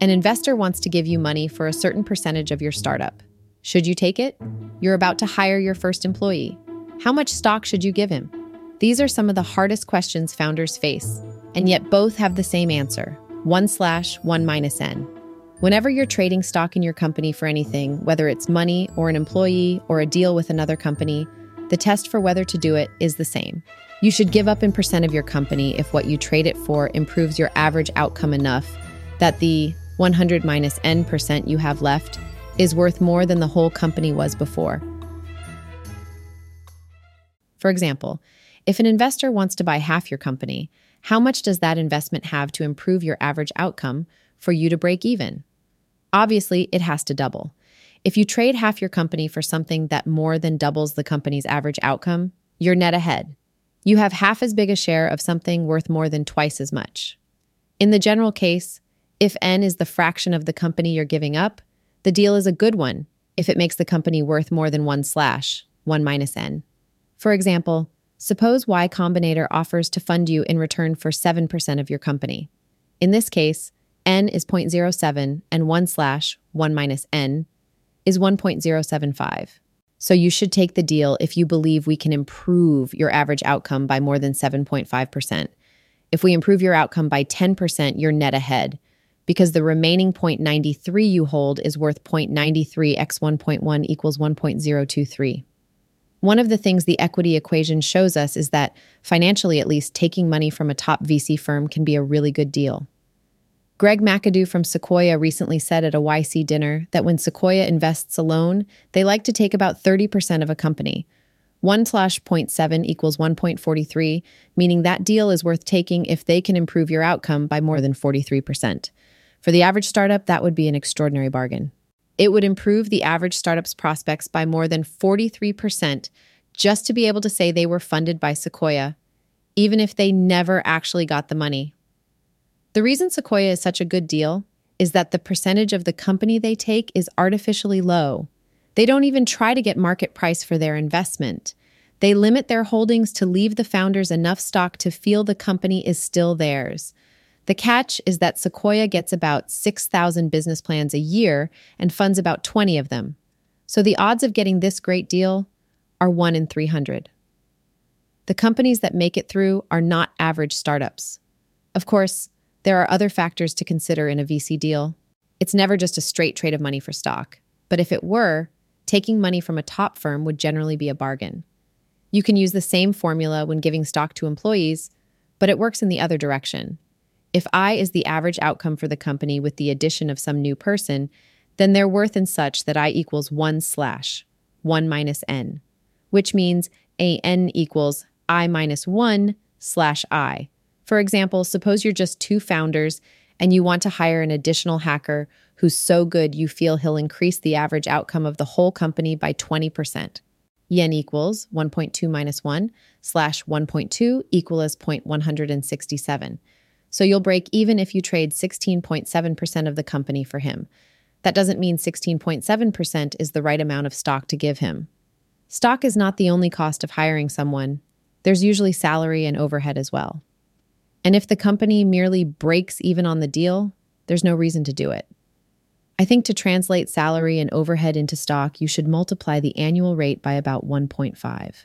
An investor wants to give you money for a certain percentage of your startup. Should you take it? You're about to hire your first employee. How much stock should you give him? These are some of the hardest questions founders face, and yet both have the same answer 1 slash 1 minus n. Whenever you're trading stock in your company for anything, whether it's money or an employee or a deal with another company, the test for whether to do it is the same. You should give up n percent of your company if what you trade it for improves your average outcome enough that the 100 minus n percent you have left is worth more than the whole company was before. For example, if an investor wants to buy half your company, how much does that investment have to improve your average outcome for you to break even? Obviously, it has to double. If you trade half your company for something that more than doubles the company's average outcome, you're net ahead. You have half as big a share of something worth more than twice as much. In the general case, if N is the fraction of the company you're giving up, the deal is a good one if it makes the company worth more than 1 slash 1 minus N. For example, suppose Y Combinator offers to fund you in return for 7% of your company. In this case, N is 0.07 and 1 slash 1 minus N is 1.075. So you should take the deal if you believe we can improve your average outcome by more than 7.5%. If we improve your outcome by 10%, you're net ahead because the remaining 0.93 you hold is worth 0.93 x 1.1 equals 1.023. One of the things the equity equation shows us is that, financially at least, taking money from a top VC firm can be a really good deal. Greg McAdoo from Sequoia recently said at a YC dinner that when Sequoia invests alone, they like to take about 30% of a company. 1 slash 0.7 equals 1.43, meaning that deal is worth taking if they can improve your outcome by more than 43%. For the average startup, that would be an extraordinary bargain. It would improve the average startup's prospects by more than 43% just to be able to say they were funded by Sequoia, even if they never actually got the money. The reason Sequoia is such a good deal is that the percentage of the company they take is artificially low. They don't even try to get market price for their investment. They limit their holdings to leave the founders enough stock to feel the company is still theirs. The catch is that Sequoia gets about 6,000 business plans a year and funds about 20 of them. So the odds of getting this great deal are 1 in 300. The companies that make it through are not average startups. Of course, there are other factors to consider in a VC deal. It's never just a straight trade of money for stock. But if it were, taking money from a top firm would generally be a bargain. You can use the same formula when giving stock to employees, but it works in the other direction. If I is the average outcome for the company with the addition of some new person, then their worth n such that I equals 1 slash 1 minus n, which means a n equals i minus 1 slash i. For example, suppose you're just two founders and you want to hire an additional hacker who's so good you feel he'll increase the average outcome of the whole company by 20%. N equals 1.2 minus 1 slash 1.2 equals 0.167. So you'll break even if you trade 16.7% of the company for him. That doesn't mean 16.7% is the right amount of stock to give him. Stock is not the only cost of hiring someone, there's usually salary and overhead as well. And if the company merely breaks even on the deal, there's no reason to do it. I think to translate salary and overhead into stock, you should multiply the annual rate by about 1.5.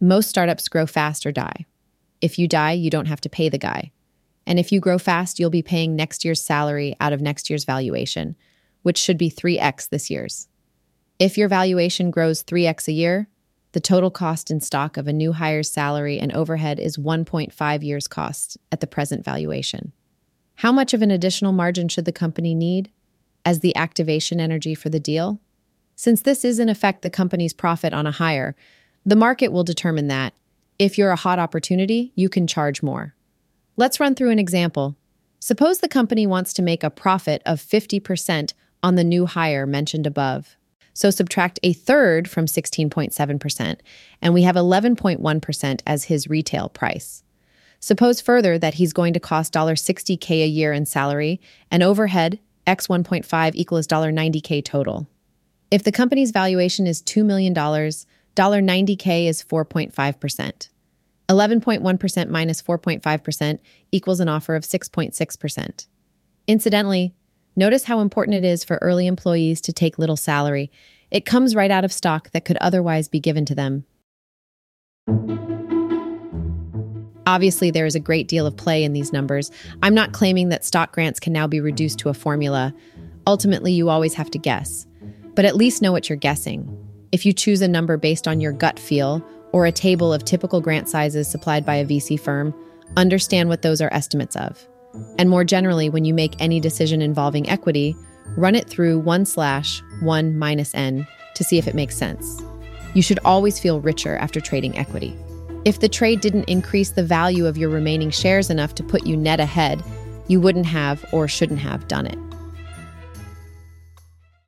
Most startups grow fast or die. If you die, you don't have to pay the guy. And if you grow fast, you'll be paying next year's salary out of next year's valuation, which should be 3x this year's. If your valuation grows 3x a year, the total cost in stock of a new hire's salary and overhead is 1.5 years' cost at the present valuation. How much of an additional margin should the company need as the activation energy for the deal? Since this is in effect the company's profit on a hire, the market will determine that. If you're a hot opportunity, you can charge more. Let's run through an example. Suppose the company wants to make a profit of 50% on the new hire mentioned above. So subtract a third from 16.7%, and we have 11.1% as his retail price. Suppose further that he's going to cost $60K a year in salary and overhead X 1.5 equals $90K total. If the company's valuation is $2 million, $90K is 4.5%. 11.1% minus 4.5% equals an offer of 6.6%. Incidentally, Notice how important it is for early employees to take little salary. It comes right out of stock that could otherwise be given to them. Obviously, there is a great deal of play in these numbers. I'm not claiming that stock grants can now be reduced to a formula. Ultimately, you always have to guess. But at least know what you're guessing. If you choose a number based on your gut feel or a table of typical grant sizes supplied by a VC firm, understand what those are estimates of. And more generally, when you make any decision involving equity, run it through 1 slash 1 minus n to see if it makes sense. You should always feel richer after trading equity. If the trade didn't increase the value of your remaining shares enough to put you net ahead, you wouldn't have or shouldn't have done it.